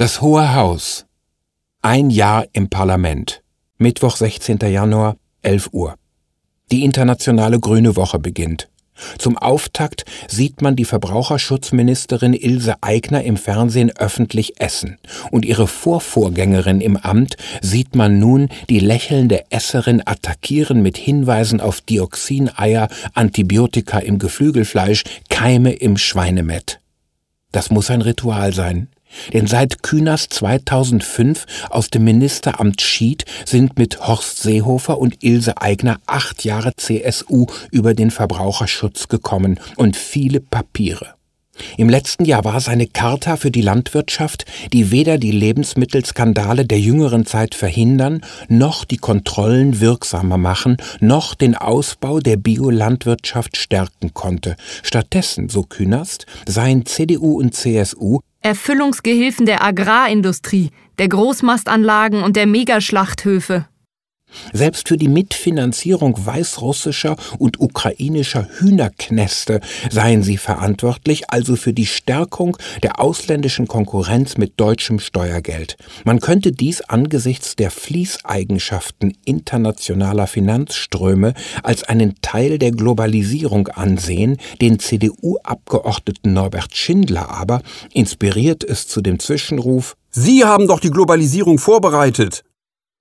Das Hohe Haus. Ein Jahr im Parlament. Mittwoch, 16. Januar, 11 Uhr. Die internationale Grüne Woche beginnt. Zum Auftakt sieht man die Verbraucherschutzministerin Ilse Aigner im Fernsehen öffentlich essen. Und ihre Vorvorgängerin im Amt sieht man nun die lächelnde Esserin attackieren mit Hinweisen auf Dioxineier, Antibiotika im Geflügelfleisch, Keime im Schweinemett. Das muss ein Ritual sein. Denn seit Kühners 2005 aus dem Ministeramt schied, sind mit Horst Seehofer und Ilse Aigner acht Jahre CSU über den Verbraucherschutz gekommen und viele Papiere. Im letzten Jahr war es eine Charta für die Landwirtschaft, die weder die Lebensmittelskandale der jüngeren Zeit verhindern, noch die Kontrollen wirksamer machen, noch den Ausbau der Biolandwirtschaft stärken konnte. Stattdessen, so Künast, seien CDU und CSU Erfüllungsgehilfen der Agrarindustrie, der Großmastanlagen und der Megaschlachthöfe. Selbst für die Mitfinanzierung weißrussischer und ukrainischer Hühnerknäste seien sie verantwortlich, also für die Stärkung der ausländischen Konkurrenz mit deutschem Steuergeld. Man könnte dies angesichts der Fließeigenschaften internationaler Finanzströme als einen Teil der Globalisierung ansehen, den CDU-Abgeordneten Norbert Schindler aber inspiriert es zu dem Zwischenruf Sie haben doch die Globalisierung vorbereitet.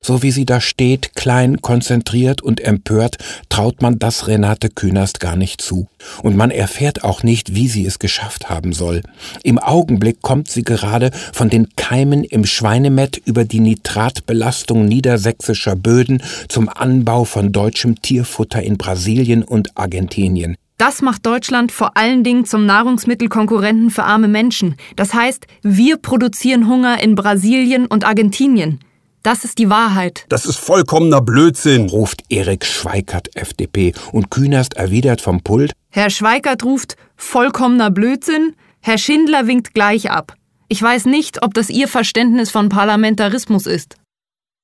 So wie sie da steht, klein, konzentriert und empört, traut man das Renate Künast gar nicht zu. Und man erfährt auch nicht, wie sie es geschafft haben soll. Im Augenblick kommt sie gerade von den Keimen im Schweinemett über die Nitratbelastung niedersächsischer Böden zum Anbau von deutschem Tierfutter in Brasilien und Argentinien. Das macht Deutschland vor allen Dingen zum Nahrungsmittelkonkurrenten für arme Menschen. Das heißt, wir produzieren Hunger in Brasilien und Argentinien. Das ist die Wahrheit. Das ist vollkommener Blödsinn, ruft Erik Schweikert, FDP, und Künast erwidert vom Pult. Herr Schweikert ruft vollkommener Blödsinn, Herr Schindler winkt gleich ab. Ich weiß nicht, ob das Ihr Verständnis von Parlamentarismus ist.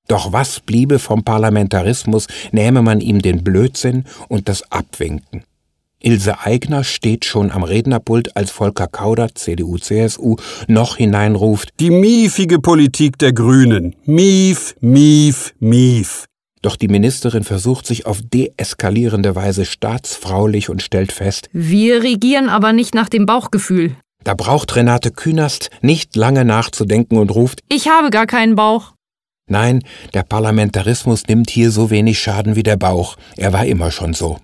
Doch was bliebe vom Parlamentarismus, nähme man ihm den Blödsinn und das Abwinken. Ilse Aigner steht schon am Rednerpult, als Volker Kauder, CDU, CSU, noch hineinruft, Die miefige Politik der Grünen. Mief, mief, mief. Doch die Ministerin versucht sich auf deeskalierende Weise staatsfraulich und stellt fest, Wir regieren aber nicht nach dem Bauchgefühl. Da braucht Renate Künast nicht lange nachzudenken und ruft, Ich habe gar keinen Bauch. Nein, der Parlamentarismus nimmt hier so wenig Schaden wie der Bauch. Er war immer schon so.